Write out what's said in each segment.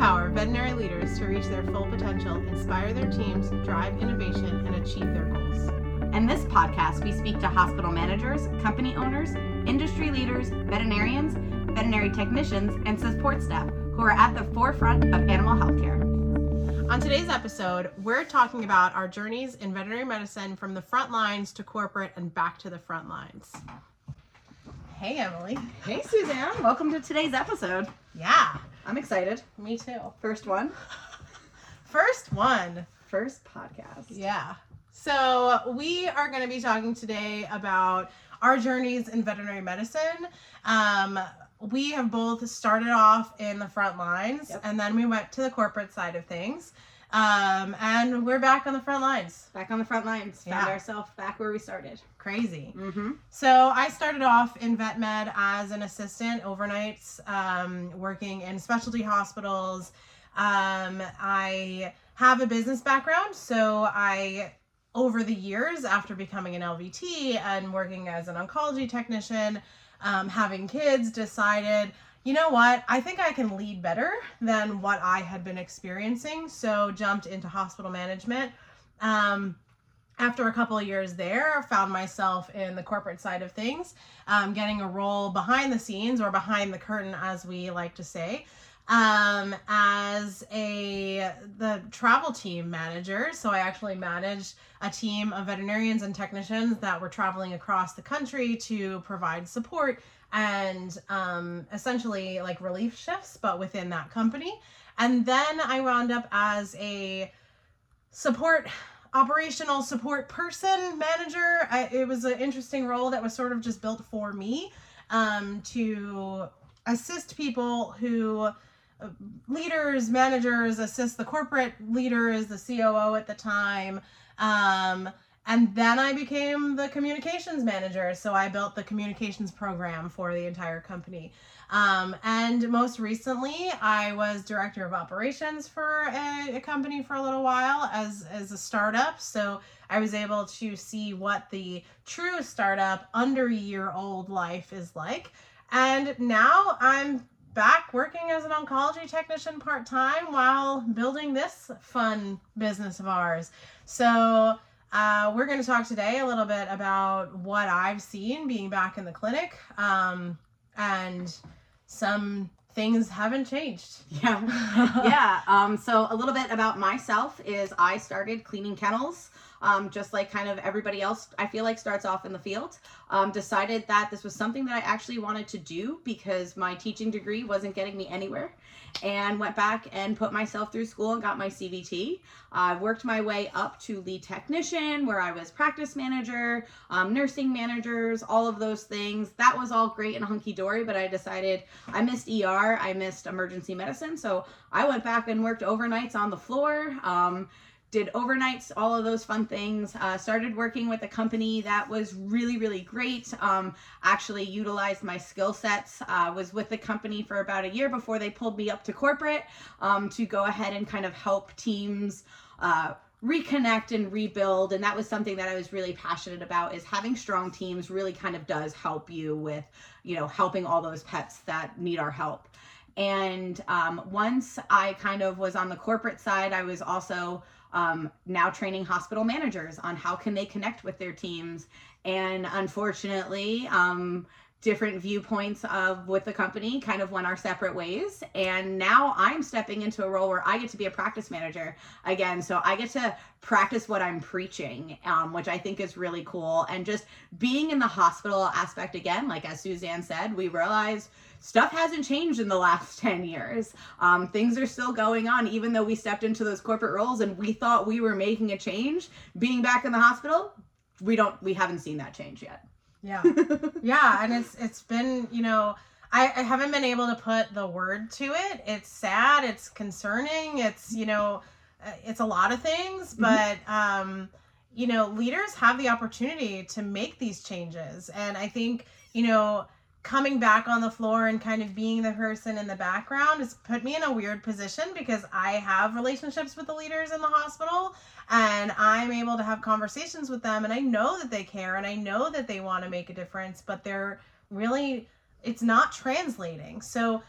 empower veterinary leaders to reach their full potential, inspire their teams, drive innovation, and achieve their goals. In this podcast, we speak to hospital managers, company owners, industry leaders, veterinarians, veterinary technicians, and support staff who are at the forefront of animal healthcare. On today's episode, we're talking about our journeys in veterinary medicine from the front lines to corporate and back to the front lines. Hey, Emily. Hey, Suzanne. Welcome to today's episode. Yeah, I'm excited. me too. First one, First one. first podcast. Yeah. So we are going to be talking today about our journeys in veterinary medicine. Um, we have both started off in the front lines Yep. and then we went to the corporate side of things. Um, and we're back on the front lines. Back on the front lines. Found Yeah. ourselves back where we started. Crazy. Mm-hmm. So I started off in vet med as an assistant overnights, um, working in specialty hospitals. Um, I have a business background, so I, over the years after becoming an LVT and working as an oncology technician, um, having kids, decided, you know what, I think I can lead better than what I had been experiencing. So jumped into hospital management. Um, after a couple of years there, found myself in the corporate side of things, um, getting a role behind the scenes or behind the curtain, as we like to say, um, as a the travel team manager. So I actually managed a team of veterinarians and technicians that were traveling across the country to provide support and um, essentially like relief shifts, but within that company. And then I wound up as a support operational support person manager. I, it was an interesting role that was sort of just built for me um, to assist people who uh, leaders managers assist the corporate leaders the coo at the time. Um, and then i became the communications manager. So i built the communications program for the entire company um, and most recently, I was director of operations for a, a company for a little while as, as a startup. So I was able to see what the true startup under year old life is like. And now I'm back working as an oncology technician part time while building this fun business of ours. So uh, we're going to talk today a little bit about what I've seen being back in the clinic. Um, and some things haven't changed. Yeah. yeah. Um, so a little bit about myself is I started cleaning kennels. Um, just like kind of everybody else, I feel like starts off in the field. Um, decided that this was something that I actually wanted to do because my teaching degree wasn't getting me anywhere, and went back and put myself through school and got my CVT. I worked my way up to lead technician, where I was practice manager, um, nursing managers, all of those things. That was all great and hunky dory, but I decided I missed ER, I missed emergency medicine, so I went back and worked overnights on the floor. Um, did overnights, all of those fun things. Uh, started working with a company that was really, really great. Um, actually utilized my skill sets. Uh, was with the company for about a year before they pulled me up to corporate um, to go ahead and kind of help teams. Uh, reconnect and rebuild and that was something that i was really passionate about is having strong teams really kind of does help you with you know helping all those pets that need our help and um, once I kind of was on the corporate side, I was also um, now training hospital managers on how can they connect with their teams. And unfortunately, um, different viewpoints of with the company kind of went our separate ways. And now i'm stepping into a role where i get to be a practice manager again. So i get to practice what i'm preaching um, which i think is really cool. And just being in the hospital aspect again like as suzanne said we realized stuff hasn't changed in the last 10 years. Um, things are still going on even though we stepped into those corporate roles and we thought we were making a change. Being back in the hospital we don't we haven't seen that change yet Yeah. yeah, and it's it's been, you know, I, I haven't been able to put the word to it. It's sad, it's concerning, it's, you know, uh, it's a lot of things, but um you know, leaders have the opportunity to make these changes. And I think, you know, coming back on the floor and kind of being the person in the background has put me in a weird position because I have relationships with the leaders in the hospital and I'm able to have conversations with them and I know that they care and I know that they want to make a difference, but they're really it's not translating. So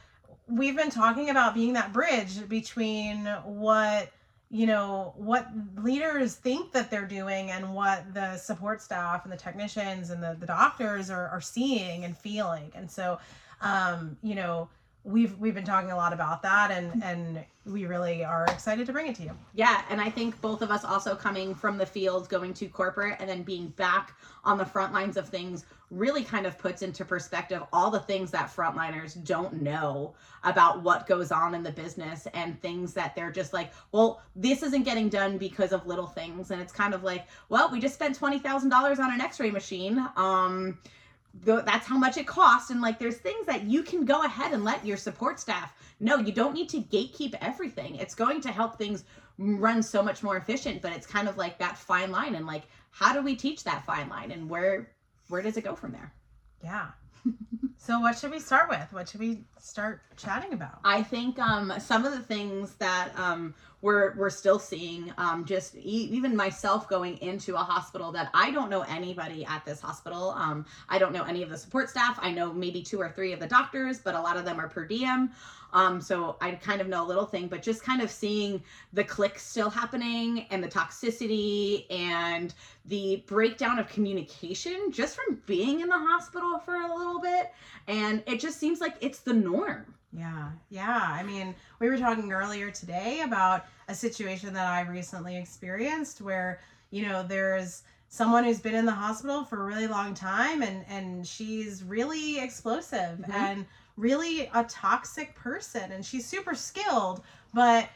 we've been talking about being that bridge between what you know what leaders think that they're doing and what the support staff and the technicians and the, the doctors are, are seeing and feeling and so um, you know we've we've been talking a lot about that and and we really are excited to bring it to you Yeah, and I think both of us also coming from the field, going to corporate, and then being back on the front lines of things really kind of puts into perspective all the things that frontliners don't know about what goes on in the business and things that they're just like, well, this isn't getting done because of little things. And it's kind of like, well, we just spent $20,000 on an x ray machine. Um, th- that's how much it costs. And like there's things that you can go ahead and let your support staff know. You don't need to gatekeep everything. It's going to help things run so much more efficient but it's kind of like that fine line. And like how do we teach that fine line? And where where does it go from there? Yeah so what should we start with what should we start chatting about I think um, some of the things that um, we're we're still seeing, um, just e- even myself going into a hospital that I don't know anybody at this hospital. Um, I don't know any of the support staff. I know maybe two or three of the doctors, but a lot of them are per diem. Um, so I kind of know a little thing, but just kind of seeing the clicks still happening and the toxicity and the breakdown of communication just from being in the hospital for a little bit. And it just seems like it's the norm. Yeah, yeah. I mean, we were talking earlier today about a situation that I recently experienced where, you know, there's someone who's been in the hospital for a really long time and and she's really explosive Mhm. and really a toxic person and she's super skilled, but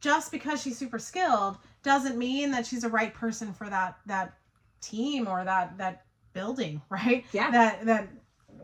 just because she's super skilled doesn't mean that she's the right person for that that team or that that building, right? Yeah. That that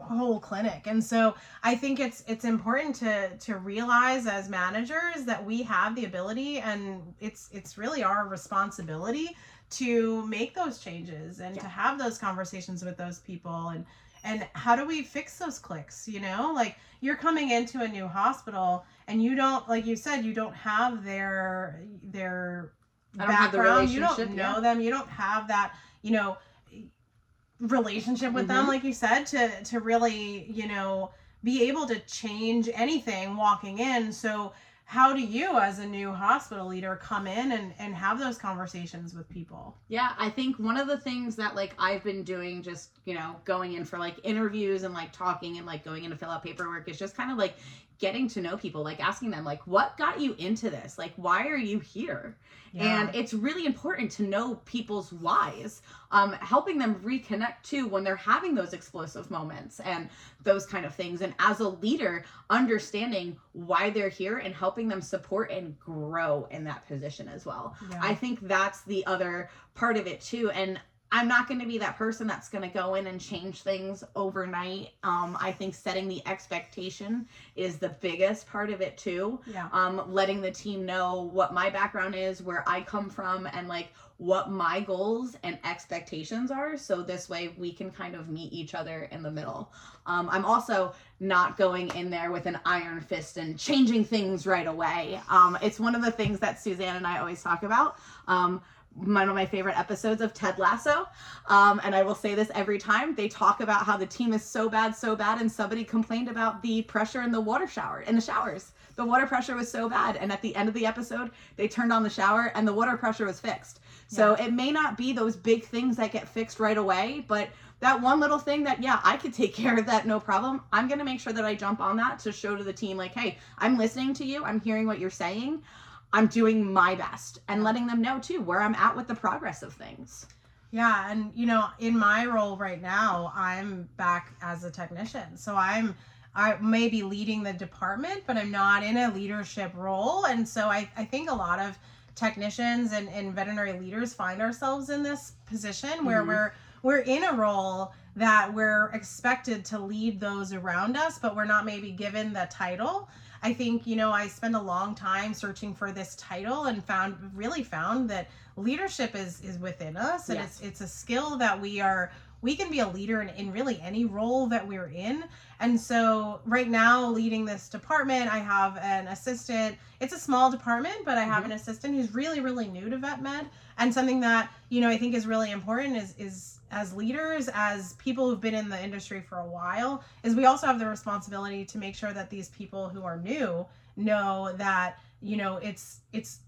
whole clinic. And so I think it's it's important to to realize as managers that we have the ability and it's it's really our responsibility to make those changes and to have those conversations with those people and and how do we fix those clicks you know like you're coming into a new hospital and you don't like you said you don't have their their I don't have the background you don't know yeah. them you don't have that you know relationship with them Mhm. like you said to to really you know be able to change anything walking in so how do you as a new hospital leader come in and and have those conversations with people? Yeah, I think one of the things that like I've been doing just, you know, going in for like interviews and like talking and like going in to fill out paperwork is just kind of like getting to know people, like asking them like what got you into this? Like why are you here? And it's really important to know people's whys, um, helping them reconnect too when they're having those explosive moments and those kind of things. And as a leader, understanding why they're here and helping them support and grow in that position as well. yeah. I think that's the other part of it too. And I'm not going to be that person that's going to go in and change things overnight. Um, I think setting the expectation is the biggest part of it too. yeah Um, letting the team know what my background is, where I come from, and like what my goals and expectations are. So this way we can kind of meet each other in the middle. Um, I'm also not going in there with an iron fist and changing things right away. Um, it's one of the things that Suzanne and I always talk about. One of my favorite episodes of Ted Lasso. Um, and I will say this every time they talk about how the team is so bad, so bad, and somebody complained about the pressure in the water shower, in the showers. The water pressure was so bad. And at the end of the episode, they turned on the shower and the water pressure was fixed. So it may not be those big things that get fixed right away, but that one little thing that, yeah, I could take care of that, no problem. I'm going to make sure that I jump on that to show to the team, like, hey, I'm listening to you. I'm hearing what you're saying. I'm doing my best and letting them know too where I'm at with the progress of things. Yeah, and you know, in my role right now, I'm back as a technician. So I'm I may be leading the department, but I'm not in a leadership role. And so I, I think a lot of technicians and, and veterinary leaders find ourselves in this position where Mhm. we're we're in a role that we're expected to lead those around us, but we're not maybe given the title. I think, you know, I spent a long time searching for this title and found really found that leadership is is within us and Yes. it's it's a skill that we are we can be a leader in, in really any role that we're in and so right now leading this department i have an assistant it's a small department but i have Mhm. an assistant who's really really new to vet med and something that you know i think is really important is is as leaders as people who've been in the industry for a while is we also have the responsibility to make sure that these people who are new know that you know it's it's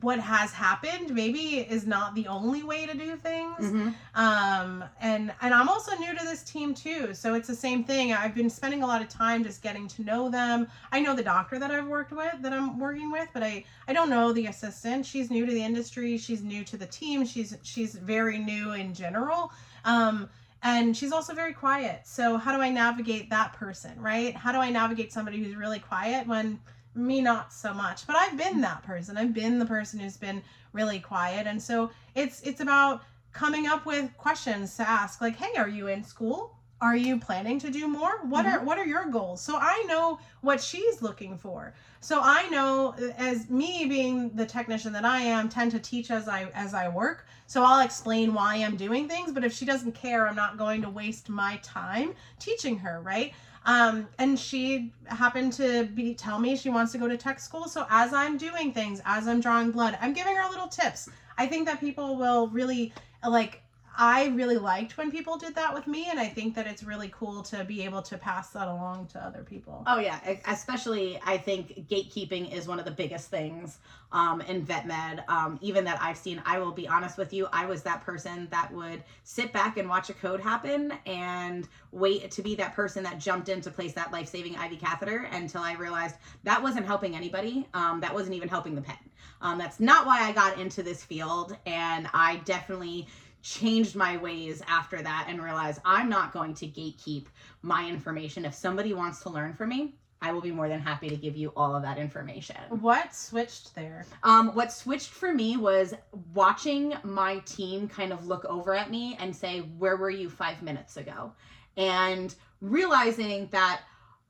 what has happened maybe is not the only way to do things. Mhm. um and and i'm also new to this team too so it's the same thing. I've been spending a lot of time just getting to know them. I know the doctor that i've worked with that i'm working with but i i don't know the assistant. She's new to the industry. She's new to the team. She's she's very new in general. Um and she's also very quiet. So how do i navigate that person right? How do i navigate somebody who's really quiet when me not so much but i've been that person. I've been the person who's been really quiet. And so it's it's about coming up with questions to ask like hey are you in school? Are you planning to do more? What mm-hmm. are what are your goals? So i know what she's looking for. So i know as me being the technician that i am tend to teach as i as i work. So i'll explain why i'm doing things but if she doesn't care i'm not going to waste my time teaching her right um, and she happened to be tell me she wants to go to tech school. So as i'm doing things as i'm drawing blood i'm giving her little tips. I think that people will really like i really liked when people did that with me and i think that it's really cool to be able to pass that along to other people Oh yeah, especially I think gatekeeping is one of the biggest things um, in vet med. Um, even that I've seen. I will be honest with you. I was that person that would sit back and watch a code happen and wait to be that person that jumped in to place that life saving IV catheter until I realized that wasn't helping anybody. Um, that wasn't even helping the pet. Um, that's not why I got into this field, and I definitely changed my ways after that and realized I'm not going to gatekeep my information. If somebody wants to learn from me, I will be more than happy to give you all of that information. what switched there Um, what switched for me was watching my team kind of look over at me and say, Where were you five minutes ago? And realizing that,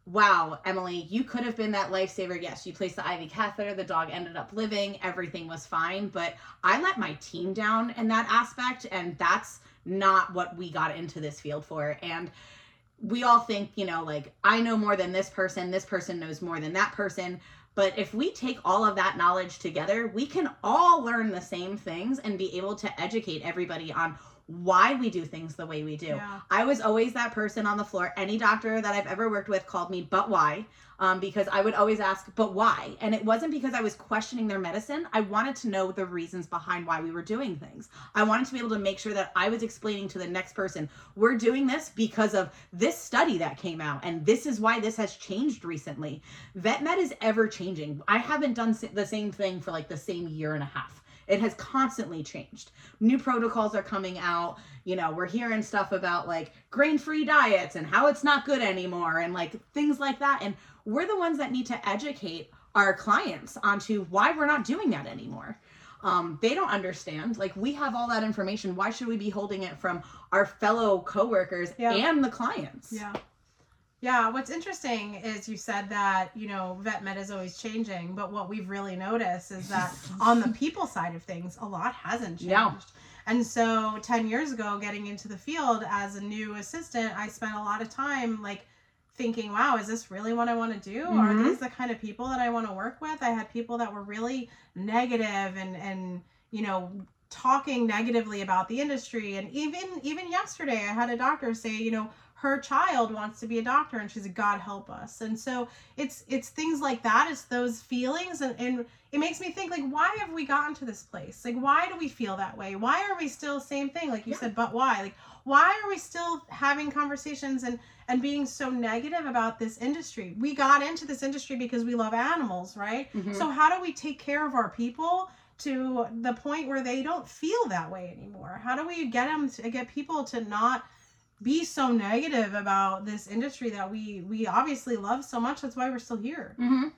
wow, Emily, you could have been that lifesaver. Yes, you placed the IV catheter, the dog ended up living, everything was fine, but I let my team down in that aspect, and that's not what we got into this field for. And we all think, you know, like, I know more than this person, this person knows more than that person. But if we take all of that knowledge together, we can all learn the same things and be able to educate everybody on why we do things the way we do. yeah I was always that person on the floor. Any doctor that I've ever worked with called me, but why? Um, because I would always ask, but why? And it wasn't because I was questioning their medicine. I wanted to know the reasons behind why we were doing things. I wanted to be able to make sure that I was explaining to the next person, we're doing this because of this study that came out, and this is why this has changed recently. Vet med is ever changing. I haven't done the same thing for like the same year and a half. It has constantly changed. New protocols are coming out. You know, we're hearing stuff about like grain free diets and how it's not good anymore and like things like that. And we're the ones that need to educate our clients onto why we're not doing that anymore. Um, they don't understand. Like we have all that information. Why should we be holding it from our fellow coworkers Yeah. and the clients? Yeah. Yeah, what's interesting is you said that, you know, vet med is always changing, but what we've really noticed is that on the people side of things, a lot hasn't changed. Yeah. And so 10 years ago, getting into the field as a new assistant, I spent a lot of time like thinking, wow, is this really what I want to do? Are Mhm. these the kind of people that I want to work with? I had people that were really negative and, and, you know, talking negatively about the industry. And even, even yesterday, I had a doctor say, you know, her child wants to be a doctor and she's god help us. And so it's it's things like that it's those feelings and, and it makes me think like why have we gotten to this place? Like why do we feel that way? Why are we still same thing like you Yeah. said but why? Like why are we still having conversations and and being so negative about this industry? We got into this industry because we love animals right? Mhm. so how do we take care of our people to the point where they don't feel that way anymore? How do we get them to get people to not be so negative about this industry that we we obviously love so much that's why we're still here hmm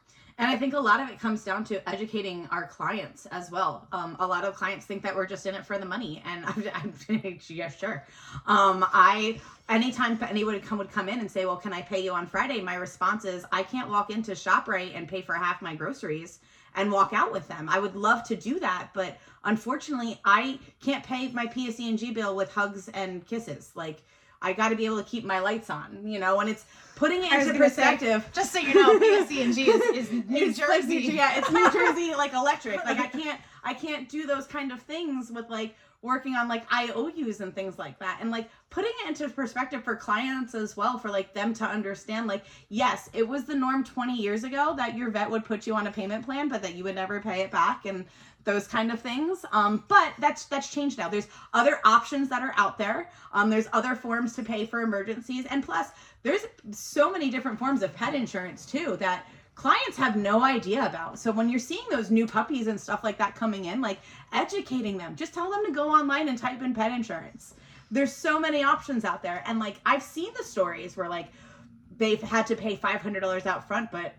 And I think a lot of it comes down to educating our clients as well. Um, a lot of clients think that we're just in it for the money, and I'm, I'm yeah, sure. Um, I anytime anyone would come would come in and say, "Well, can I pay you on Friday?" My response is, "I can't walk into Shoprite and pay for half my groceries and walk out with them. I would love to do that, but unfortunately, I can't pay my PSE&G bill with hugs and kisses. Like I got to be able to keep my lights on, you know, and it's putting it into gonna say, perspective. just so you know, PSE&G is, is New It's like Jersey. New- yeah, it's New Jersey like electric. Like I can't I can't do those kind of things with like working on like IOUs and things like that. And like putting it into perspective for clients as well for like them to understand like yes, it was the norm 20 years ago that your vet would put you on a payment plan but that you would never pay it back and those kind of things. Um, but that's that's changed now. There's other options that are out there. Um, there's other forms to pay for emergencies, and plus, there's so many different forms of pet insurance too that clients have no idea about. So when you're seeing those new puppies and stuff like that coming in, like educating them, just tell them to go online and type in pet insurance. There's so many options out there, and like I've seen the stories where like they've had to pay $500 out front, but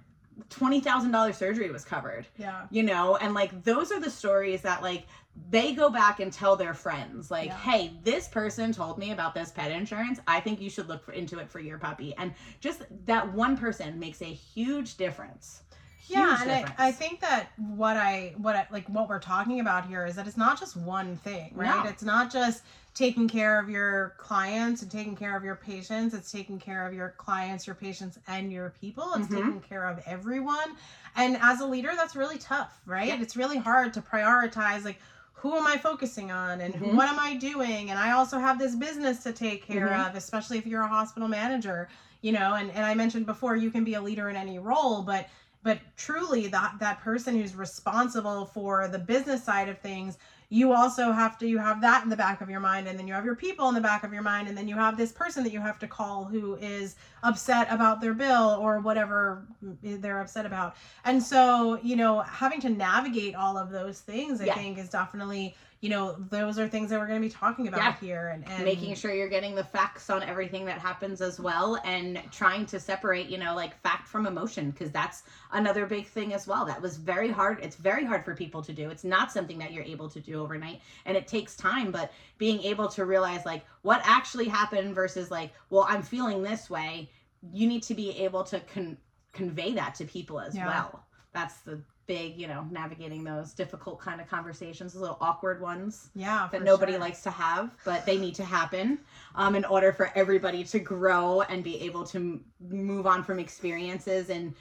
$20,000 surgery was covered Yeah. you know and like those are the stories that like they go back and tell their friends like Yeah. hey this person told me about this pet insurance i think you should look for, into it for your puppy and just that one person makes a huge difference yeah and I. I think that what i what I, like what we're talking about here is that it's not just one thing right No. it's not just taking care of your clients and taking care of your patients it's taking care of your clients your patients and your people it's Mhm. taking care of everyone and as a leader that's really tough right Yeah. it's really hard to prioritize like who am I focusing on and Mhm. what am I doing? And I also have this business to take care Mhm. of, especially if you're a hospital manager, you know, and, and I mentioned before you can be a leader in any role, but but truly that that person who's responsible for the business side of things you also have to you have that in the back of your mind and then you have your people in the back of your mind and then you have this person that you have to call who is upset about their bill or whatever they're upset about and so you know having to navigate all of those things i Yeah. think is definitely you know those are things that we're going to be talking about Yeah. here and, and making sure you're getting the facts on everything that happens as well and trying to separate you know like fact from emotion because that's another big thing as well that was very hard it's very hard for people to do it's not something that you're able to do overnight and it takes time but being able to realize like what actually happened versus like well i'm feeling this way you need to be able to con- convey that to people as Yeah. well that's the big you know navigating those difficult kind of conversations those little awkward ones yeah that nobody sure. likes to have, but they need to happen um, in order for everybody to grow and be able to m- move on from experiences. And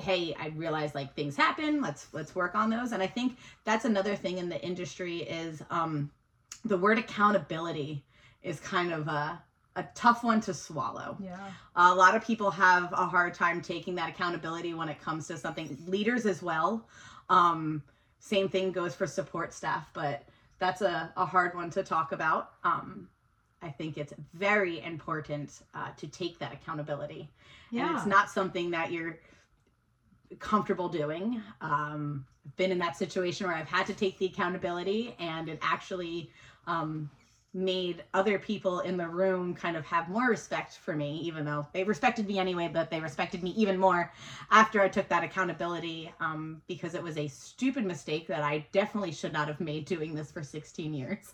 hey, I realize like things happen. Let's let's work on those. And I think that's another thing in the industry is um, the word accountability is kind of a a tough one to swallow. yeah A lot of people have a hard time taking that accountability when it comes to something. Leaders as well. Um, same thing goes for support staff, but that's a, a hard one to talk about. Um, I think it's very important uh, to take that accountability. yeah And it's not something that you're comfortable doing. Um, I've been in that situation where I've had to take the accountability, and it actually um, made other people in the room kind of have more respect for me, even though they respected me anyway, but they respected me even more after I took that accountability um, because it was a stupid mistake that I definitely should not have made doing this for 16 years.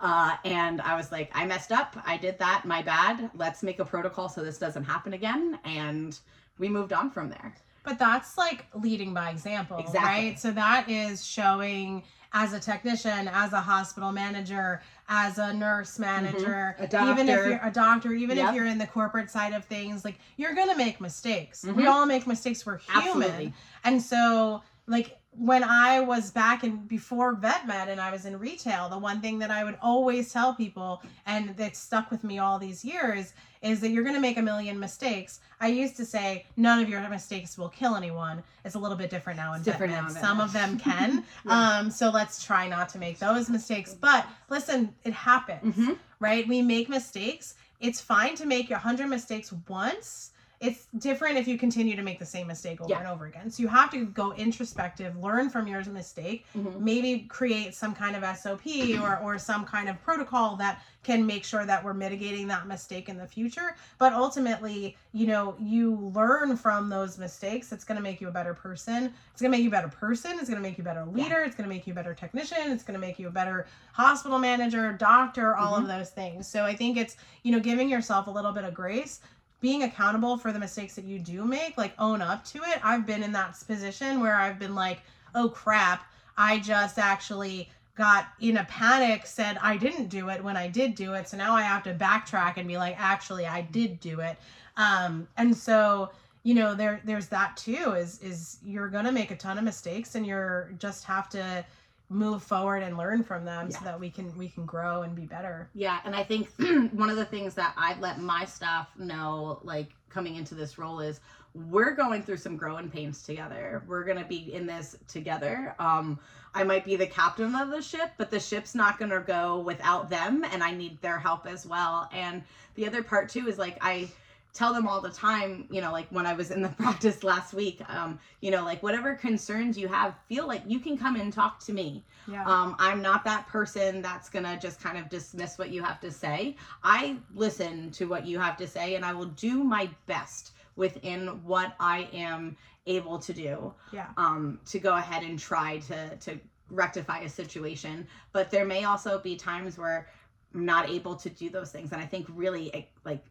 Uh, and I was like, I messed up. I did that. My bad. Let's make a protocol so this doesn't happen again. And we moved on from there. But that's like leading by example, Exactly. right? So that is showing as a technician, as a hospital manager, as a nurse manager, Mm-hmm. A even if you're a doctor, even Yep. if you're in the corporate side of things, like you're gonna make mistakes. We Mhm. all make mistakes. We're human. Absolutely. And so like when I was back in before vet med and I was in retail, the one thing that I would always tell people and that stuck with me all these years is that you're going to make a million mistakes. I used to say none of your mistakes will kill anyone. It's a little bit different now in It's vet different med. now Some of them can. Yeah. Um so let's try not to make those mistakes. But listen, it happens hmm right? We make mistakes. It's fine to make a hundred mistakes once. It's different if you continue to make the same mistake over Yeah. and over again. So you have to go introspective, learn from your mistake, hmm maybe create some kind of SOP or, or some kind of protocol that can make sure that we're mitigating that mistake in the future. But ultimately, you know, you learn from those mistakes. It's going to make you a better person. It's going to make you a better person. It's going to make you a better leader. It's going to make you a better technician. It's going to make you a better hospital manager, doctor, all of those things. So I think it's, you know, giving yourself a little bit of grace being accountable for the mistakes that you do make, like own up to it. I've been in that position where I've been like, oh crap, I just actually got in a panic, said I didn't do it when I did do it. So now I have to backtrack and be like, actually, I did do it. Um, and so you know there there's that too is is you're gonna make a ton of mistakes and you're just have to move forward and learn from them so that we can we can grow and be better Yeah, and I think one of the things that I've let my staff know, like coming into this role, is we're going through some growing pains together. We're gonna be in this together. Um, I might be the captain of the ship, but the ship's not gonna go without them, and I need their help as well. And the other part too is like I tell them all the time, you know, like when I was in the practice last week, um, you know, like whatever concerns you have, feel like you can come and talk to me. yeah Um, I'm not that person that's gonna just kind of dismiss what you have to say. I listen to what you have to say, and I will do my best within what I am able to do yeah um, to go ahead and try to to rectify a situation. But there may also be times where I'm not able to do those things, and I think really like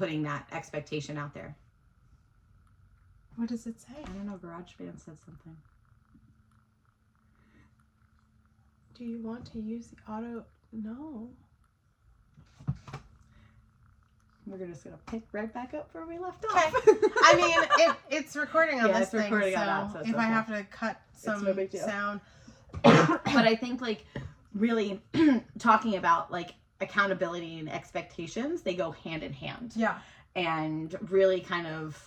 putting that expectation out there. what does it say I don't know. GarageBand said something. do you want to use the auto no We're just gonna pick right back up where we left Okay. off. I mean, it, it's recording on Yeah, this it's thing, recording so on that, so it's if I have to cut some no sound, but I think like really talking about like accountability and expectations, they go hand in hand. yeah, And really kind of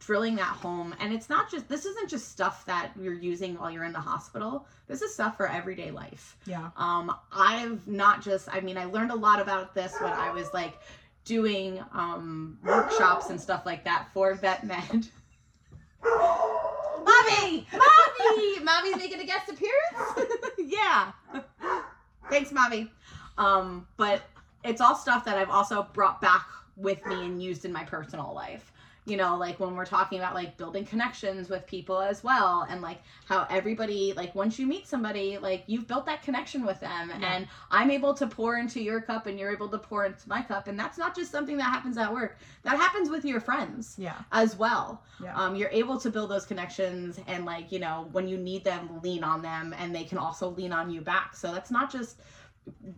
drilling that home. And it's not just this isn't just stuff that you're using while you're in the hospital. This is stuff for everyday life. yeah, Um, I've not just, I mean, I learned a lot about this when I was like doing um, workshops and stuff like that for Vet Med. Mommy! Mommy! Mommy's making a guest appearance? yeah. Thanks, Mommy. Um, but it's all stuff that I've also brought back with me and used in my personal life. You know, like when we're talking about like building connections with people as well, and like how everybody, like once you meet somebody, like you've built that connection with them, Yeah. and I'm able to pour into your cup and you're able to pour into my cup. And that's not just something that happens at work, that happens with your friends yeah, as well. Yeah. Um, you're able to build those connections and like, you know, when you need them, lean on them and they can also lean on you back. So that's not just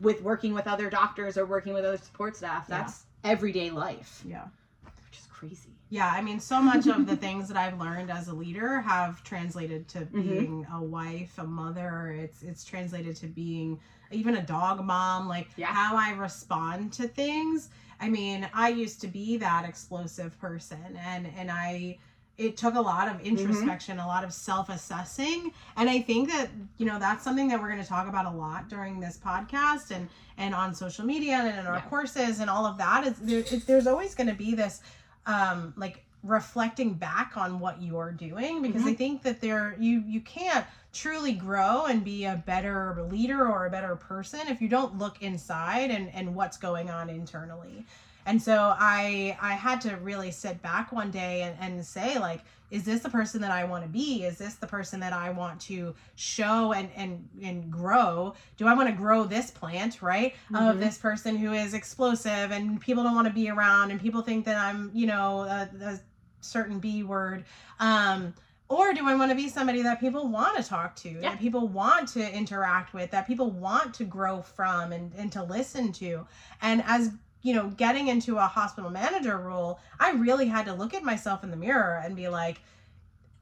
with working with other doctors or working with other support staff. Yeah. That's everyday life. yeah. Which is crazy. Yeah, I mean, so much of the things that I've learned as a leader have translated to Mhm. being a wife, a mother. It's it's translated to being even a dog mom. Like Yeah. how I respond to things. I mean, I used to be that explosive person, and and I. It took a lot of introspection, a lot of self-assessing, and I think that you know that's something that we're going to talk about a lot during this podcast and and on social media and in our Yeah. courses and all of that. Is there, there's always going to be this um like reflecting back on what you're doing because i think that there you you can't truly grow and be a better leader or a better person if you don't look inside and and what's going on internally and so i i had to really sit back one day and, and say like is this the person that i want to be is this the person that i want to show and and and grow do i want to grow this plant right of Mhm. this person who is explosive and people don't want to be around and people think that i'm you know a, a certain b word um or do I want to be somebody that people want to talk to, Yeah. that people want to interact with, that people want to grow from and, and to listen to? And as you know, getting into a hospital manager role, I really had to look at myself in the mirror and be like,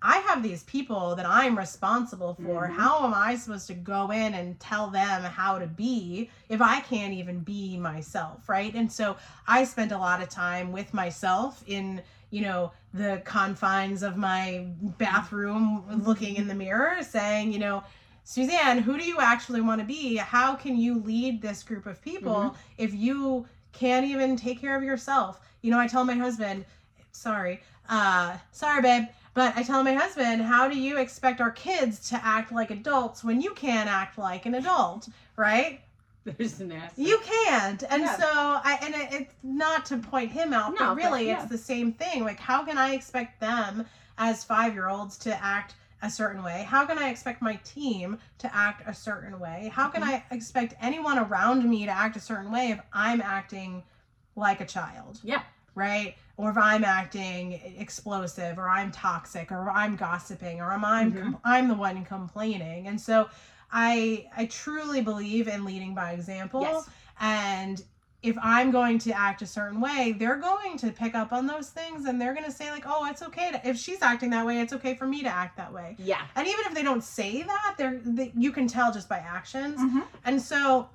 I have these people that I'm responsible for. Mhm. How am I supposed to go in and tell them how to be if I can't even be myself, right? And so I spent a lot of time with myself in, you know, the confines of my bathroom looking in the mirror saying, you know, Suzanne, who do you actually want to be? How can you lead this group of people Mhm. if you can't even take care of yourself? You know, I tell my husband, sorry, uh, sorry, babe, but I tell my husband, how do you expect our kids to act like adults when you can't act like an adult, right? There's an answer. You can't. And Yeah. so I and it, it's not to point him out, No, but but really yeah. it's the same thing. Like how can I expect them as 5-year-olds to act a certain way? How can I expect my team to act a certain way? How can Mhm. I expect anyone around me to act a certain way if I'm acting like a child? Yeah. right? Or if I'm acting explosive, or I'm toxic, or I'm gossiping, or I'm I'm, Mhm. com- I'm the one complaining. And so, I I truly believe in leading by example. Yes. And if I'm going to act a certain way, they're going to pick up on those things, and they're going to say like, "Oh, it's okay to if she's acting that way, it's okay for me to act that way." Yeah. And even if they don't say that, they're they, you can tell just by actions. Mhm. And so,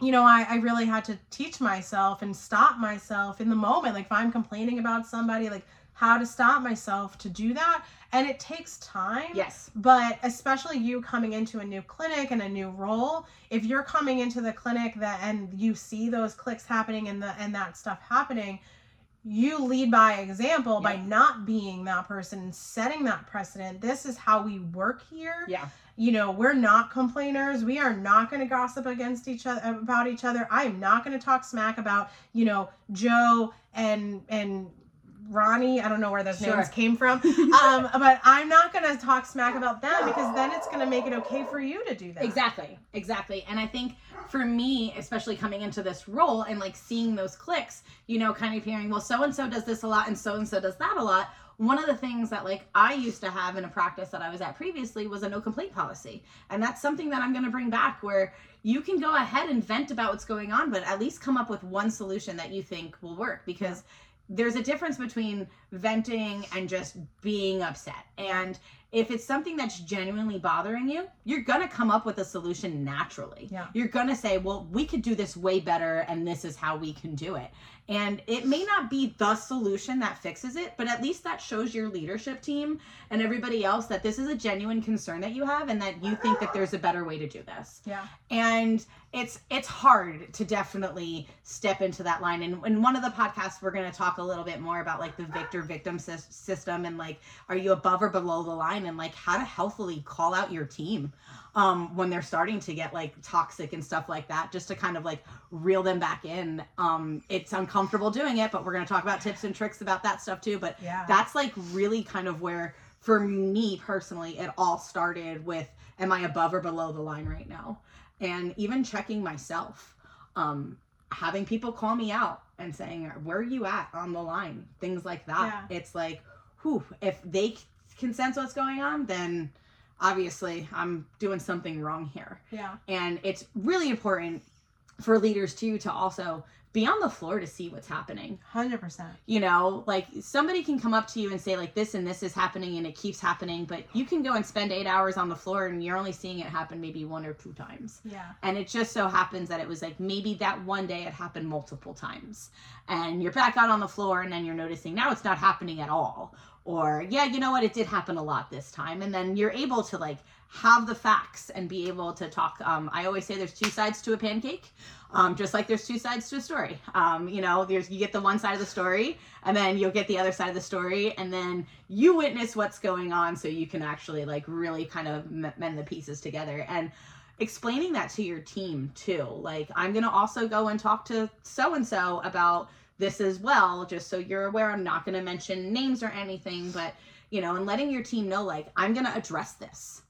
you know, I, I really had to teach myself and stop myself in the moment. Like if I'm complaining about somebody, like how to stop myself to do that. And it takes time. Yes. But especially you coming into a new clinic and a new role, if you're coming into the clinic that and you see those clicks happening and the and that stuff happening, you lead by example by not being that person and setting that precedent. This is how we work here Yeah. you know we're not complainers we are not going to gossip against each other about each other i am not going to talk smack about you know joe and and ronnie i don't know where those Sure. names came from um but i'm not going to talk smack about them because then it's going to make it okay for you to do that Exactly, exactly. And I think for me, especially coming into this role and like seeing those clicks, you know, kind of hearing, well, so and so does this a lot and so and so does that a lot. One of the things that like I used to have in a practice that I was at previously was a no complaint policy. And that's something that I'm going to bring back where you can go ahead and vent about what's going on, but at least come up with one solution that you think will work because there's a difference between venting and just being upset. And if it's something that's genuinely bothering you, you're gonna come up with a solution naturally. Yeah. You're gonna say, well, we could do this way better, and this is how we can do it. And it may not be the solution that fixes it, but at least that shows your leadership team and everybody else that this is a genuine concern that you have and that you think that there's a better way to do this yeah and it's it's hard to definitely step into that line. And in one of the podcasts we're going to talk a little bit more about like the victor victim sys- system and like are you above or below the line and like how to healthily call out your team um when they're starting to get like toxic and stuff like that just to kind of like reel them back in. Um it's uncomfortable doing it but we're going to talk about tips and tricks about that stuff too. But yeah. that's like really kind of where for me personally it all started with am i above or below the line right now and even checking myself um having people call me out and saying where are you at on the line? Things like that. It's like whew if they can sense what's going on then obviously i'm doing something wrong here. Yeah. And it's really important for leaders too to also be on the floor to see what's happening. 100% you know like somebody can come up to you and say like this and this is happening and it keeps happening but you can go and spend eight hours on the floor and you're only seeing it happen maybe one or two times. Yeah. And it just so happens that it was like maybe that one day it happened multiple times. And you're back out on the floor and then you're noticing now it's not happening at all or yeah you know what? It did happen a lot this time. And then you're able to like have the facts and be able to talk um, i always say there's two sides to a pancake um, just like there's two sides to a story. Um, you know there's you get the one side of the story and then you'll get the other side of the story and then you witness what's going on so you can actually like really kind of mend the pieces together. And explaining that to your team too. Like, I'm going to also go and talk to so and so about this as well, just so you're aware. I'm not going to mention names or anything, but, you know, and letting your team know, like, I'm going to address this.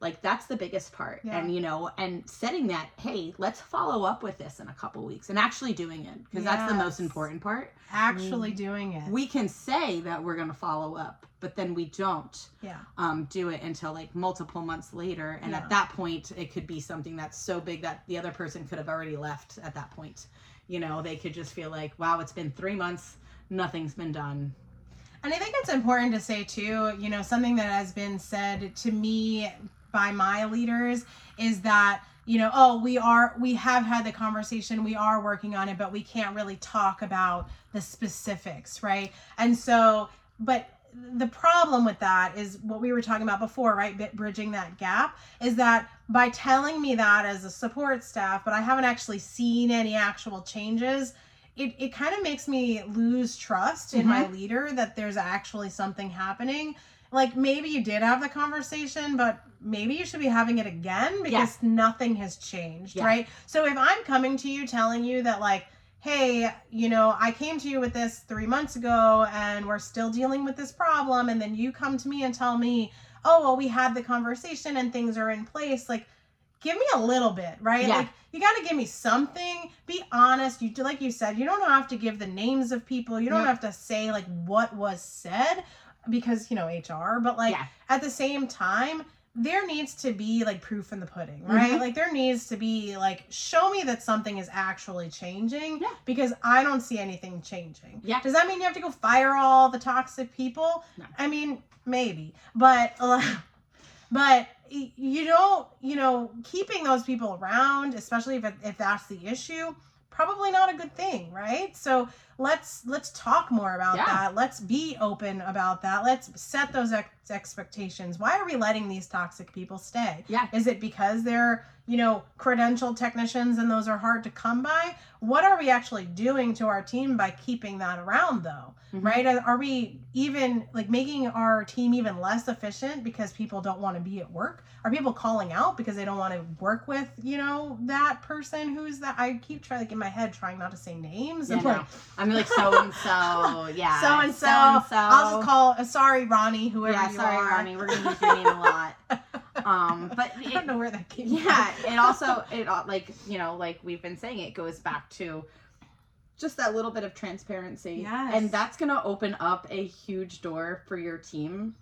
Like, that's the biggest part. Yeah. And, you know, and setting that, hey, let's follow up with this in a couple weeks and actually doing it because that's the most important part. actually doing it We can say that we're going to follow up, but then we don't yeah um, do it until like multiple months later. And Yeah. at that point, it could be something that's so big that the other person could have already left at that point. You know, they could just feel like, wow, it's been three months, nothing's been done. And I think it's important to say too, you know, something that has been said to me by my leaders is that, you know, oh, we are we have had the conversation, we are working on it, but we can't really talk about the specifics, right? And so, but the problem with that is what we were talking about before, right? Bit bridging that gap is that by telling me that as a support staff, but I haven't actually seen any actual changes, it, it kind of makes me lose trust in my mm-hmm. leader that there's actually something happening. Like maybe you did have the conversation, but maybe you should be having it again because nothing has changed, Yeah. right? So if I'm coming to you telling you that, like, hey, you know, I came to you with this three months ago and we're still dealing with this problem, and then you come to me and tell me, oh, well, we had the conversation and things are in place, like, give me a little bit, right? Yeah. Like, you got to give me something be honest. You do like you said, you don't have to give the names of people. You don't Yep. have to say like what was said because, you know, HR, but like Yeah. at the same time, there needs to be like proof in the pudding, right? Mhm. Like there needs to be like show me that something is actually changing Yeah. because I don't see anything changing. Yeah. Does that mean you have to go fire all the toxic people? No. I mean, maybe. But but you don't, you know, keeping those people around, especially if if that's the issue, probably not a good thing, right? So let's let's talk more about Yeah. that. Let's be open about that. Let's set those ex- expectations. Why are we letting these toxic people stay? Yeah. Is it because they're, you know, credentialed technicians and those are hard to come by? What are we actually doing to our team by keeping that around though? Mhm. Right? Are we even like making our team even less efficient because people don't want to be at work? Are people calling out because they don't want to work with, you know, that person who's that? I keep trying like in my head trying not to say names Yeah, and no. like I'm like so and so. Yeah. so and so. I'll just call. Uh, sorry, Ronnie. Whoever Yeah, you sorry, are. Ronnie. We're gonna use your name a lot. Um, but I don't know where that came yeah, it also it uh, like you know like we've been saying it goes back to just that little bit of transparency. Yes. And that's gonna open up a huge door for your team.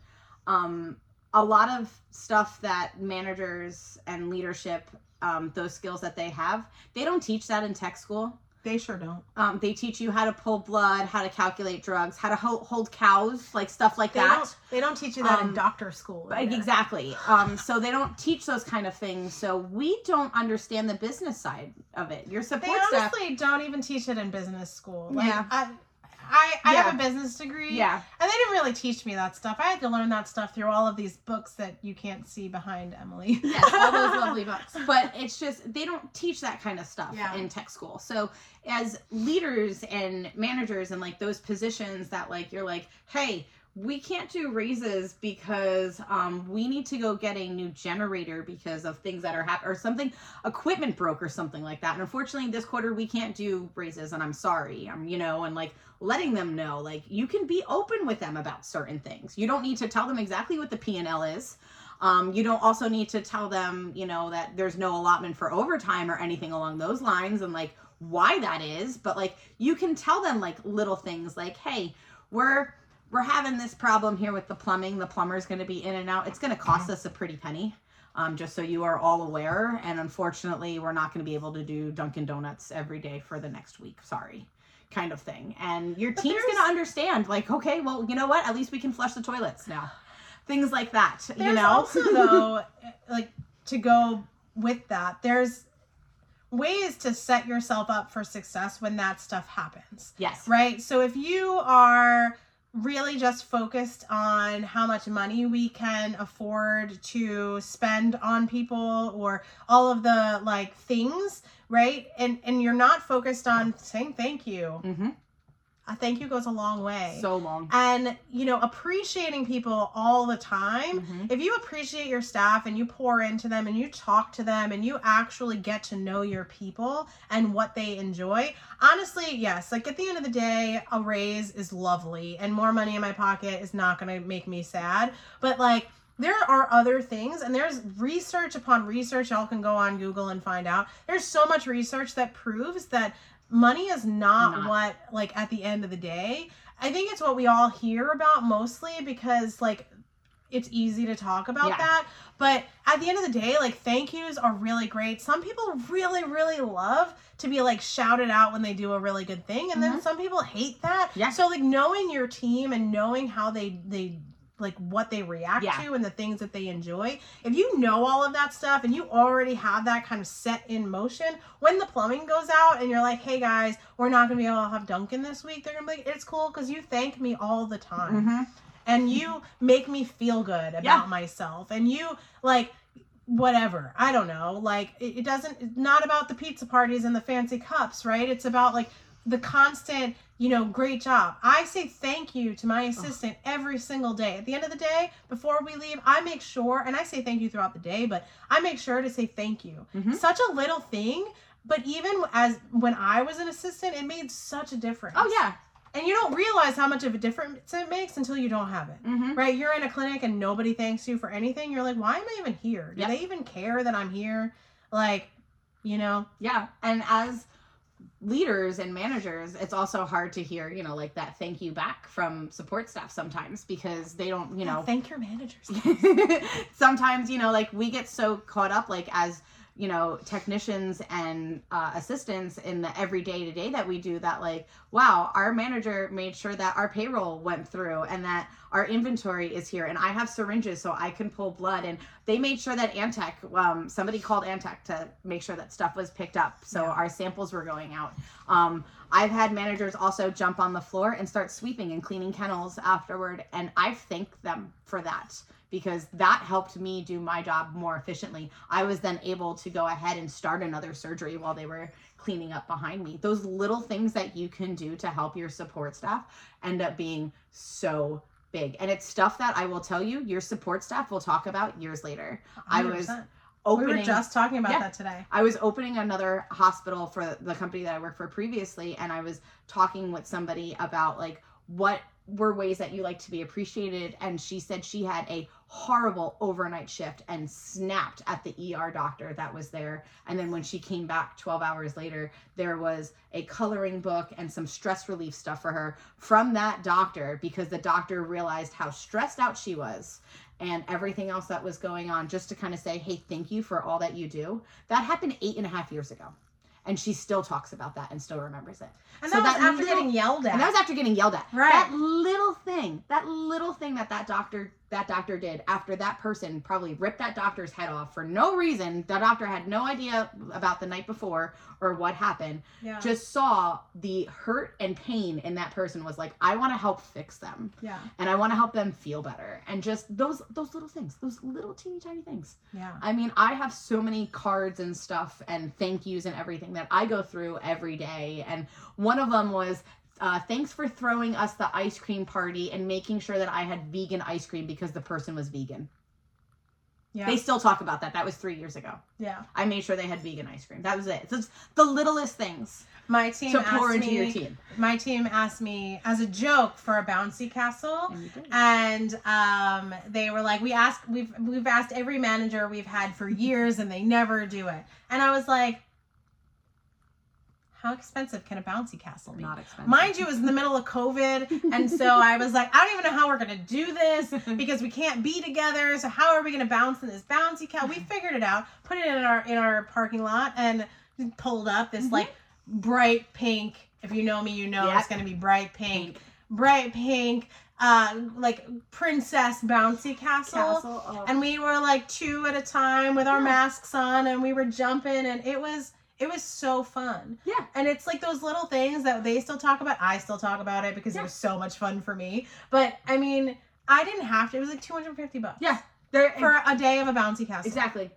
Um, a lot of stuff that managers and leadership, um, those skills that they have, they don't teach that in tech school. They sure don't. Um, they teach you how to pull blood, how to calculate drugs, how to ho- hold cows, like stuff like They that. don't. They don't teach you that in Um, doctor school. Either. Exactly. Um, so they don't teach those kind of things. So we don't understand the business side of it. Your They support staff. honestly don't even teach it in business school. Like, Yeah. I, I, I Yeah. have a business degree. Yeah. And they didn't really teach me that stuff. I had to learn that stuff through all of these books that you can't see behind Emily. Yes, all those lovely books. But it's just they don't teach that kind of stuff Yeah. in tech school. So as leaders and managers and like those positions that like you're like, hey, we can't do raises because um, we need to go get a new generator because of things that are happening or something equipment broke or something like that. And unfortunately this quarter we can't do raises and i'm sorry i'm you know and like letting them know like you can be open with them about certain things. You don't need to tell them exactly what the p&l is. Um, you don't also need to tell them you know that there's no allotment for overtime or anything along those lines and like why that is but like you can tell them like little things like hey we're we're having this problem here with the plumbing. The plumber's going to be in and out. It's going to cost us a pretty penny um, just so you are all aware. And unfortunately we're not going to be able to do dunkin donuts every day for the next week. Sorry. Kind of thing. And your But team's going to understand like okay well you know what? At least we can flush the toilets now. Things like that you know? also though, like to go with that, there's ways to set yourself up for success when that stuff happens. yes. Right? So if you are really just focused on how much money we can afford to spend on people or all of the like things, right? And and you're not focused on saying thank you. hmm A thank you goes a long way. so long and you know, appreciating people all the time Mhm. if you appreciate your staff and you pour into them and you talk to them and you actually get to know your people and what they enjoy, honestly, yes, like at the end of the day, a raise is lovely and more money in my pocket is not going to make me sad. But like, there are other things, and there's research upon research. Y'all can go on Google and find out. There's so much research that proves that money is not, Not. what, like, at the end of the day. I think it's what we all hear about mostly because, like, it's easy to talk about Yeah. that. But at the end of the day, like thank yous are really great. Some people really, really love to be like shouted out when they do a really good thing, and then Mhm. some people hate that. Yeah. So like knowing your team and knowing how they they like what they react Yeah. to and the things that they enjoy. If you know all of that stuff and you already have that kind of set in motion, when the plumbing goes out and you're like, "Hey guys, we're not gonna be able to have Dunkin' this week," they're gonna be like, "It's cool because you thank me all the time." hmm and you make me feel good about Yeah. myself and you like whatever i don't know like it, it doesn't it's not about the pizza parties and the fancy cups right it's about like the constant you know great job i say thank you to my assistant every single day at the end of the day before we leave i make sure and i say thank you throughout the day but i make sure to say thank you Mhm. such a little thing but even as when i was an assistant it made such a difference oh yeah and you don't realize how much of a difference it makes until you don't have it hmm right? You're in a clinic and nobody thanks you for anything. You're like, why am I even here? Do Yep. they even care that I'm here? Like, you know, Yeah, and as leaders and managers, it's also hard to hear, you know, like that thank you back from support staff sometimes because they don't, you know, thank your managers. sometimes, you know, like we get so caught up, like as you know technicians and uh, assistants in the every day to day that we do that like wow our manager made sure that our payroll went through and that our inventory is here and i have syringes so i can pull blood. And they made sure that Antech um, somebody called Antech to make sure that stuff was picked up. So Yeah. our samples were going out. Um, i've had managers also jump on the floor and start sweeping and cleaning kennels afterward. And i thank them for that because that helped me do my job more efficiently. I was then able to go ahead and start another surgery while they were cleaning up behind me. Those little things that you can do to help your support staff end up being so big. And it's stuff that I will tell you your support staff will talk about years later. I was 100%. we were just talking about Yeah. that today. I was opening another hospital for the company that I worked for previously, and I was talking with somebody about like what were ways that you like to be appreciated. And she said she had a horrible overnight shift and snapped at the ER doctor that was there. And then when she came back 12 hours later, there was a coloring book and some stress relief stuff for her from that doctor because the doctor realized how stressed out she was and everything else that was going on just to kind of say, hey, thank you for all that you do. That happened eight and a half years ago. And she still talks about that and still remembers it. And So that was that after little- getting yelled at. And that was after getting yelled at. Right. That little thing, that little thing that that doctor that doctor did after that person probably ripped that doctor's head off for no reason. The doctor had no idea about the night before or what happened. yeah. Just saw the hurt and pain in that person was like, I want to help fix them yeah. and I want to help them feel better. And just those those little things, those little teeny tiny things. Yeah. I mean, I have so many cards and stuff and thank yous and everything that I go through every day. And one of them was, uh, thanks for throwing us the ice cream party and making sure that I had vegan ice cream because the person was vegan. Yeah. They still talk about that. That was three years ago. yeah. I made sure they had vegan ice cream. That was it. So it's the littlest things My team to pour asked into me, your team. My team asked me as a joke for a bouncy castle. And and um, they were like, "We asked, we've we've asked every manager we've had for years, and they never do it." And I was like, "How expensive can a bouncy castle be?" Not expensive. Mind you, it was in the middle of COVID, and so I was like, "I don't even know how we're gonna do this because we can't be together. So how are we gonna bounce in this bouncy castle?" We figured it out, put it in our in our parking lot, and pulled up this Mhm. like bright pink. If you know me, you know Yep. it's gonna be bright pink bright pink, uh, like princess bouncy castle. Castle. oh. And we were like two at a time with our Yeah. masks on, and we were jumping, and it was it was so fun. Yeah. And it's like those little things that they still talk about. I still talk about it because Yeah. it was so much fun for me. But I mean, I didn't have to. It was like two hundred fifty bucks. Yeah. There, For a day of a bouncy castle. exactly.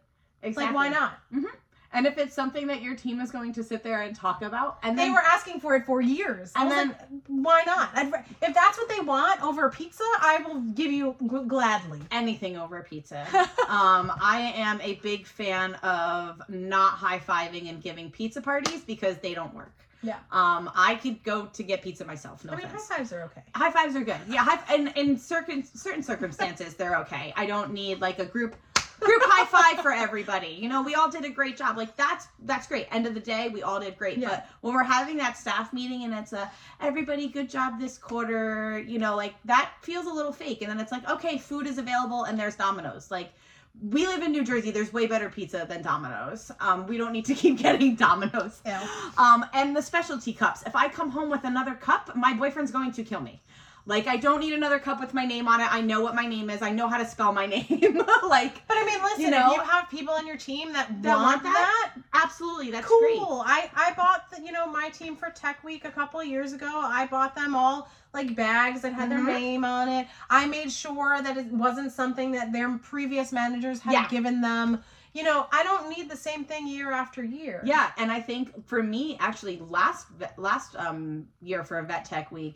Exactly. like why not? Mm-hmm. And if it's something that your team is going to sit there and talk about, and They then were asking for it for years. And then- then why not? I'd, if that's what they want over pizza, I will give you g- gladly. anything over pizza. um, I am a big fan of not high fiving and giving pizza parties because they don't work. Yeah. Um, I could go to get pizza myself. No I mean, high fives are okay. High fives are good. Yeah, high, and in certain certain circumstances, they're okay. I don't need like a group group high five for everybody. You know, we all did a great job. Like that's that's great. End of the day, we all did great. Yeah. But when we're having that staff meeting and it's a everybody good job this quarter, you know, like that feels a little fake. And then it's like, okay, food is available and there's Domino's. Like we live in New Jersey. There's way better pizza than Domino's. Um, we don't need to keep getting Domino's. Ew. Um, and the specialty cups. If I come home with another cup, my boyfriend's going to kill me. Like I don't need another cup with my name on it. I know what my name is. I know how to spell my name. like But I mean, listen, You know? if you have people on your team that, That want, that, that, absolutely, that's great. cool. I I bought the, you know my team for Tech Week a couple of years ago. I bought them all like bags that had Mhm. their name on it. I made sure that it wasn't something that their previous managers had Yeah. given them. You know, I don't need the same thing year after year. Yeah, and I think for me, actually, last last um year for a Vet Tech Week,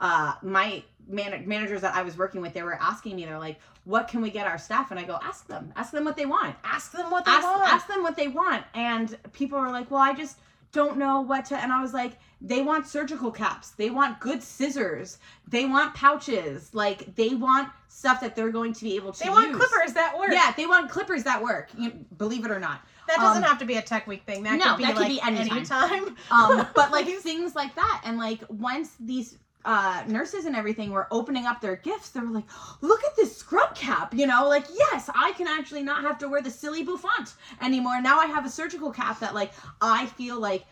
uh, my man- managers that I was working with, they were asking me, they're like, "What can we get our staff?" And I go, "Ask them, ask them what they want." Ask them what they ask, want. ask them what they want and people are like well i just don't know what to and i was like they want surgical caps they want good scissors they want pouches like they want stuff that they're going to be able to they want use. clippers that work. yeah they want clippers that work you, believe it or not That doesn't Um, have to be a tech week thing. That no, could be that could be anytime. anytime. um, but like things like that and like once these uh, nurses and everything were opening up their gifts. They were like look at this scrub cap you know? Like yes i can actually not have to wear the silly bouffant anymore. Now i have a surgical cap that like i feel like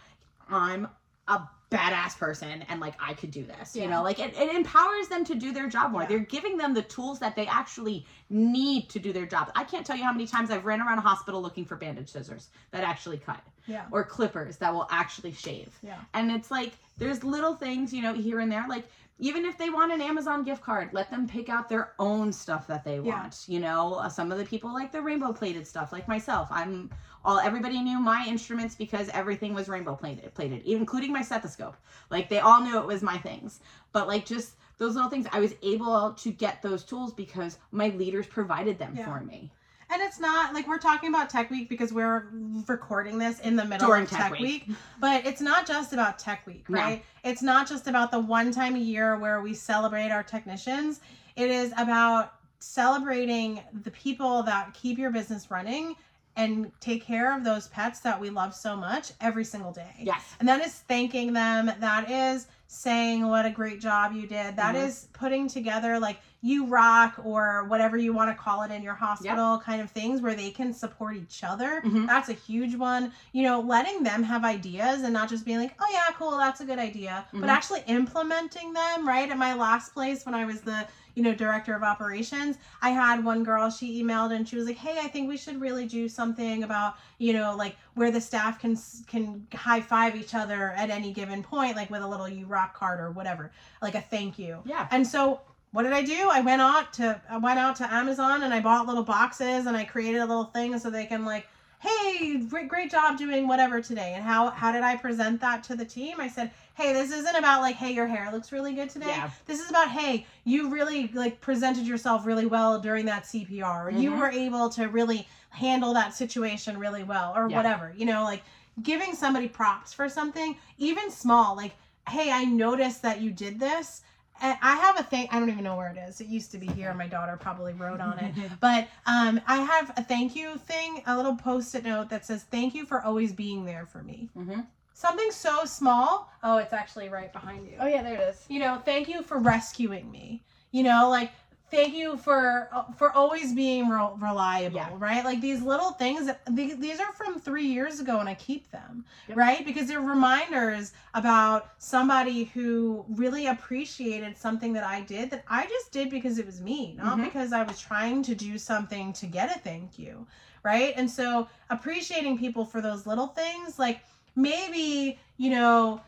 i'm a badass person and like i could do this you know like it, it empowers them to do their job more Yeah. they're giving them the tools that they actually need to do their job i can't tell you how many times i've ran around a hospital looking for bandage scissors that actually cut Yeah. or clippers that will actually shave Yeah. and it's like there's little things, you know, here and there. Like even if they want an Amazon gift card, let them pick out their own stuff that they Yeah. want. You know, uh, some of the people like the rainbow plated stuff, like myself. I'm all everybody knew my instruments because everything was rainbow plated, plated, including my stethoscope. Like they all knew it was my things. But like just those little things, I was able to get those tools because my leaders provided them Yeah. for me. And it's not like we're talking about Tech Week because we're recording this in the middle During of Tech Tech, Week. Week. But it's not just about Tech Week, No. right? It's not just about the one time a year where we celebrate our technicians. It is about celebrating the people that keep your business running and take care of those pets that we love so much every single day. Yes. And that is thanking them. That is saying what a great job you did. That Mhm. is putting together like you rock or whatever you want to call it in your hospital kind of things where they can support each other. Mhm. That's a huge one. You know, letting them have ideas and not just being like, oh yeah, cool, that's a good idea, Mhm. but actually implementing them, right? At my last place when I was the you know, director of operations, I had one girl, she emailed and she was like, "Hey, I think we should really do something about, you know, like where the staff can can high five each other at any given point like with a little you rock card or whatever, like a thank you." Yeah. And so what did I do? I went out to I went out to Amazon and I bought little boxes and I created a little thing so they can like, hey, great great job doing whatever today. And how how did I present that to the team? I said, hey, this isn't about like, hey, your hair looks really good today. Yeah. This is about, hey, you really like presented yourself really well during that CPR. Or you Mhm. were able to really handle that situation really well, or Yeah. whatever. You know, like giving somebody props for something, even small, like, hey, I noticed that you did this. I have a thing. I don't even know where it is. It used to be here. My daughter probably wrote on it. But um, I have a thank you thing, a little post-it note that says, "Thank you for always being there for me." hmm Something so small. Oh, it's actually right behind you. Oh yeah, there it is. You know, thank you for rescuing me. You know, like thank you for uh, for always being re- reliable, Yeah. right? Like these little things. These, these are from three years ago, and I keep them, Yep. right? Because they're reminders about somebody who really appreciated something that I did that I just did because it was me, not Mhm. because I was trying to do something to get a thank you, right? And so appreciating people for those little things, like maybe you know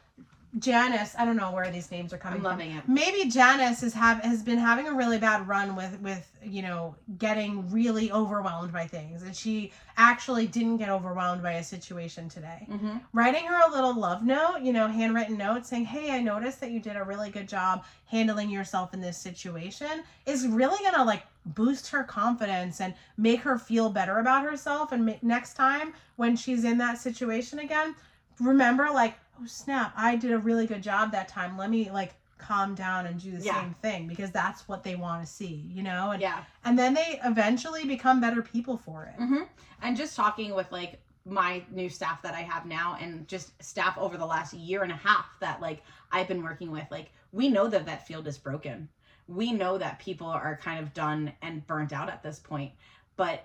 Janice, I don't know where these names are coming I'm from. loving it. maybe Janice has have has been having a really bad run with with you know getting really overwhelmed by things. And she actually didn't get overwhelmed by a situation today. Hmm writing her a little love note you know handwritten note saying hey i noticed that you did a really good job handling yourself in this situation is really gonna like boost her confidence and make her feel better about herself. And ma- next time when she's in that situation again remember like oh snap i did a really good job that time let me like calm down and do the Yeah. same thing because that's what they want to see you know and, Yeah. and then they eventually become better people for it hmm And just talking with like my new staff that I have now and just staff over the last year and a half that like I've been working with, like we know that that field is broken. We know that people are kind of done and burnt out at this point. But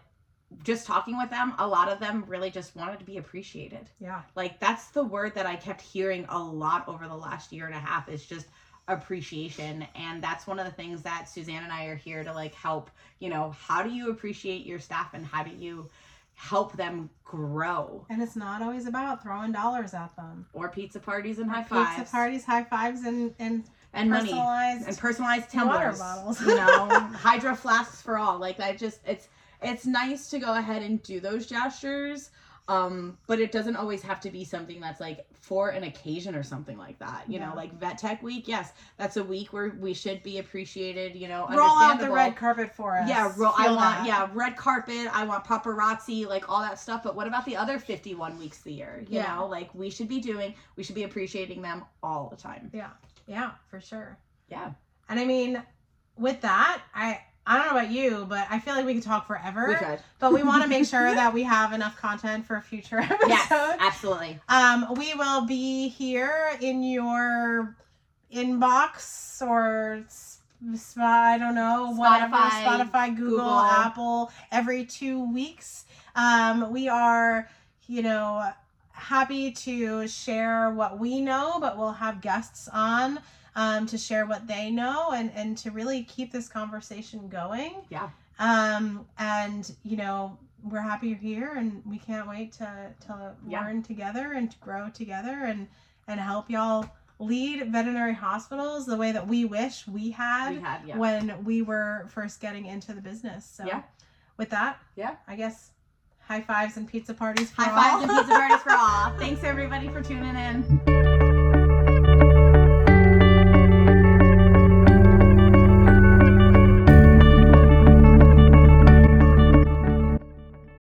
just talking with them, a lot of them really just wanted to be appreciated. yeah Like that's the word that I kept hearing a lot over the last year and a half is just appreciation and that's one of the things that Suzanne and I are here to like help, you know, how do you appreciate your staff and how do you help them grow and it's not always about throwing dollars at them or pizza parties and high fives. Pizza parties, high fives, and and and money personalized. and personalized water tumblers, bottles. you know, hydro flasks for all. Like I just, it's it's nice to go ahead and do those gestures, um, but it doesn't always have to be something that's like for an occasion or something like that. You know, like Vet Tech Week, yes, that's a week where we should be appreciated. You know, Roll out the red carpet for us. Yeah, ro- I want that. yeah red carpet. I want paparazzi, like all that stuff. But what about the other fifty-one weeks of the year? You Yeah. know, like we should be doing, we should be appreciating them all the time. yeah, yeah, for sure. Yeah. And I mean, with that, I I don't know about you, but I feel like we could talk forever. We could. But we want to make sure that we have enough content for future episodes. Yes, absolutely. Um, we will be here in your inbox or I don't know, whatever, Spotify, Spotify, Google, Google. Apple, every two weeks. Um, we are, you know, happy to share what we know, but we'll have guests on um, to share what they know and, and to really keep this conversation going. Yeah. Um, and, you know, we're happy you're here and we can't wait to, to Yeah. learn together and to grow together and, and help y'all lead veterinary hospitals the way that we wish we had, We had, yeah. when we were first getting into the business. So Yeah. with that, Yeah. I guess high fives and pizza parties for High all. fives and pizza parties for all. Thanks everybody for tuning in.